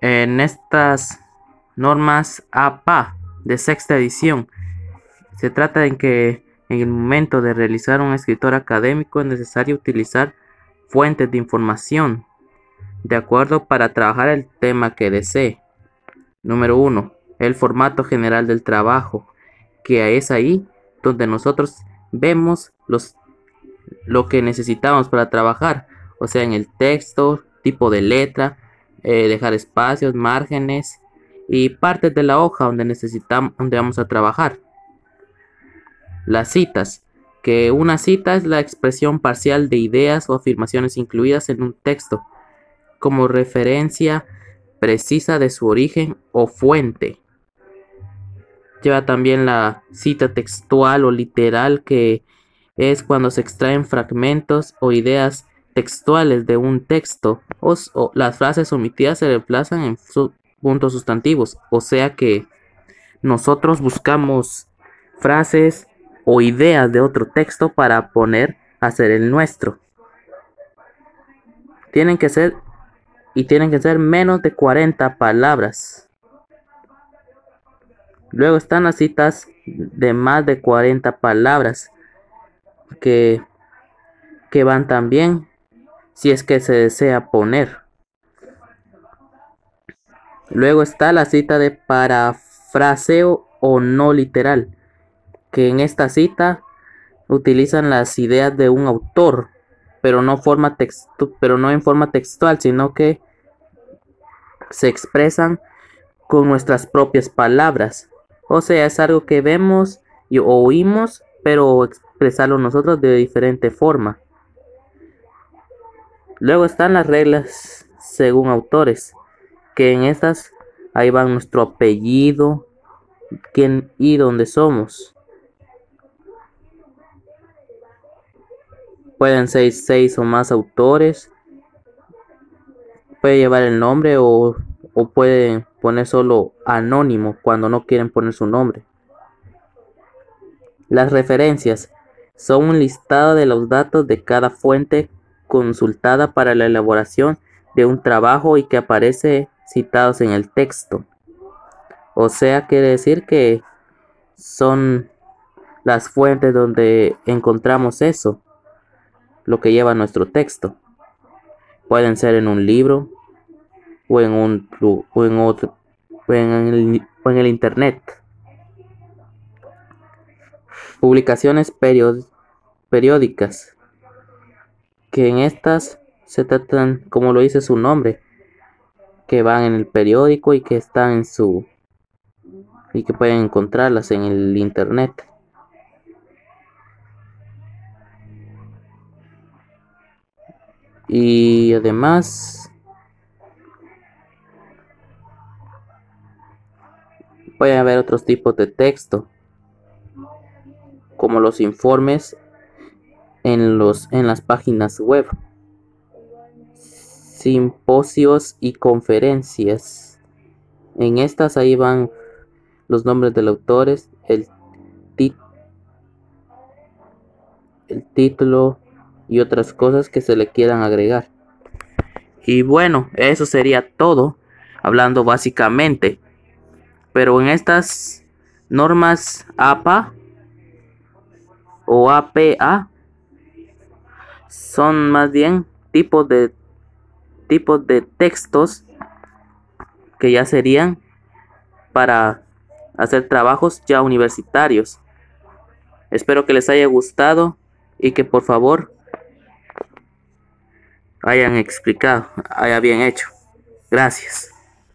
En estas normas APA de sexta edición, se trata de que en el momento de realizar un escritor académico es necesario utilizar fuentes de información de acuerdo para trabajar el tema que desee. Número 1. El formato general del trabajo, que es ahí donde nosotros vemos los, lo que necesitamos para trabajar, o sea, en el texto, tipo de letra, eh, dejar espacios, márgenes y partes de la hoja donde necesitamos, donde vamos a trabajar. Las citas, que una cita es la expresión parcial de ideas o afirmaciones incluidas en un texto, como referencia precisa de su origen o fuente. Lleva también la cita textual o literal, que es cuando se extraen fragmentos o ideas textuales de un texto las frases omitidas se reemplazan en puntos sustantivos. O sea que nosotros buscamos frases o ideas de otro texto para poner a ser el nuestro. Tienen que ser y tienen que ser menos de 40 palabras. Luego están las citas de más de 40 palabras que, que van también si es que se desea poner. Luego está la cita de parafraseo o no literal, que en esta cita utilizan las ideas de un autor, pero no, forma pero no en forma textual, sino que se expresan con nuestras propias palabras. O sea, es algo que vemos y oímos, pero expresarlo nosotros de diferente forma. Luego están las reglas según autores, que en estas ahí van nuestro apellido, quién y dónde somos. Pueden ser seis o más autores. Puede llevar el nombre o, o pueden poner solo anónimo cuando no quieren poner su nombre. Las referencias son un listado de los datos de cada fuente consultada para la elaboración de un trabajo y que aparece citados en el texto. O sea, quiere decir que son las fuentes donde encontramos eso, lo que lleva nuestro texto. Pueden ser en un libro o en un o en otro o en el, en el internet. Publicaciones periódicas que en estas se tratan, como lo dice su nombre, que van en el periódico y que están en su y que pueden encontrarlas en el internet. Y además puede haber otros tipos de texto, como los informes en, los, en las páginas web, simposios y conferencias. En estas ahí van los nombres de los autores, el, el título y otras cosas que se le quieran agregar. Y bueno, eso sería todo, hablando básicamente. Pero en estas normas APA o APA son más bien tipos de tipos de textos que ya serían para hacer trabajos ya universitarios. Espero que les haya gustado y que por favor hayan explicado, haya bien hecho. Gracias.